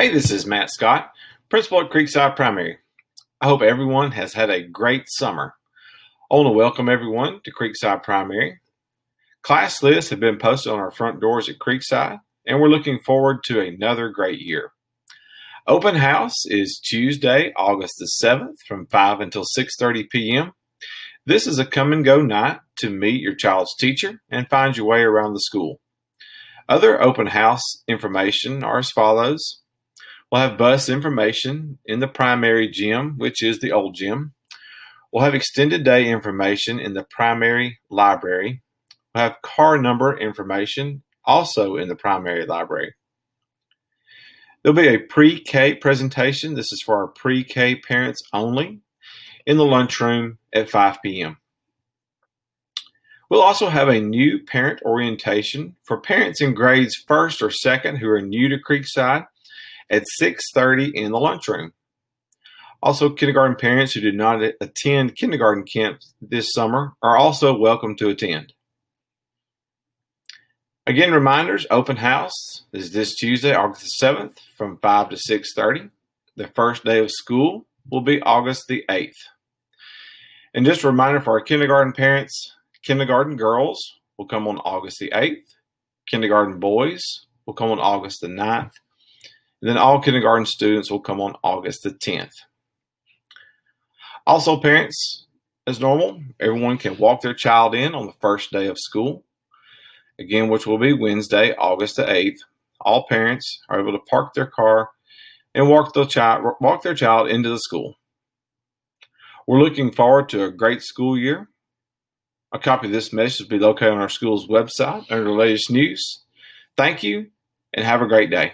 Hey, this is Matt Scott, principal at Creekside Primary. I hope everyone has had a great summer. I want to welcome everyone to Creekside Primary. Class lists have been posted on our front doors at Creekside, and we're looking forward to another great year. Open house is Tuesday, August the 7th from 5 until 6:30 p.m. This is a come and go night to meet your child's teacher and find your way around the school. Other open house information are as follows. We'll have bus information in the primary gym, which is the old gym. We'll have extended day information in the primary library. We'll have car number information also in the primary library. There'll be a pre K presentation. This is for our pre K parents only in the lunchroom at 5 p.m. We'll also have a new parent orientation for parents in grades first or second who are new to Creekside at 6:30 in the lunchroom. Also, kindergarten parents who did not attend kindergarten camp this summer are also welcome to attend. Again, reminders, open house is this Tuesday, August 7th from 5 to 6:30. The first day of school will be August the 8th. And just a reminder for our kindergarten parents, kindergarten girls will come on August the 8th. Kindergarten boys will come on August the 9th. Then all kindergarten students will come on August the 10th. Also, parents, as normal, everyone can walk their child in on the first day of school, again, which will be Wednesday, August the 8th. All parents are able to park their car and walk, the child, walk their child into the school. We're looking forward to a great school year. A copy of this message will be located on our school's website under the latest news. Thank you and have a great day.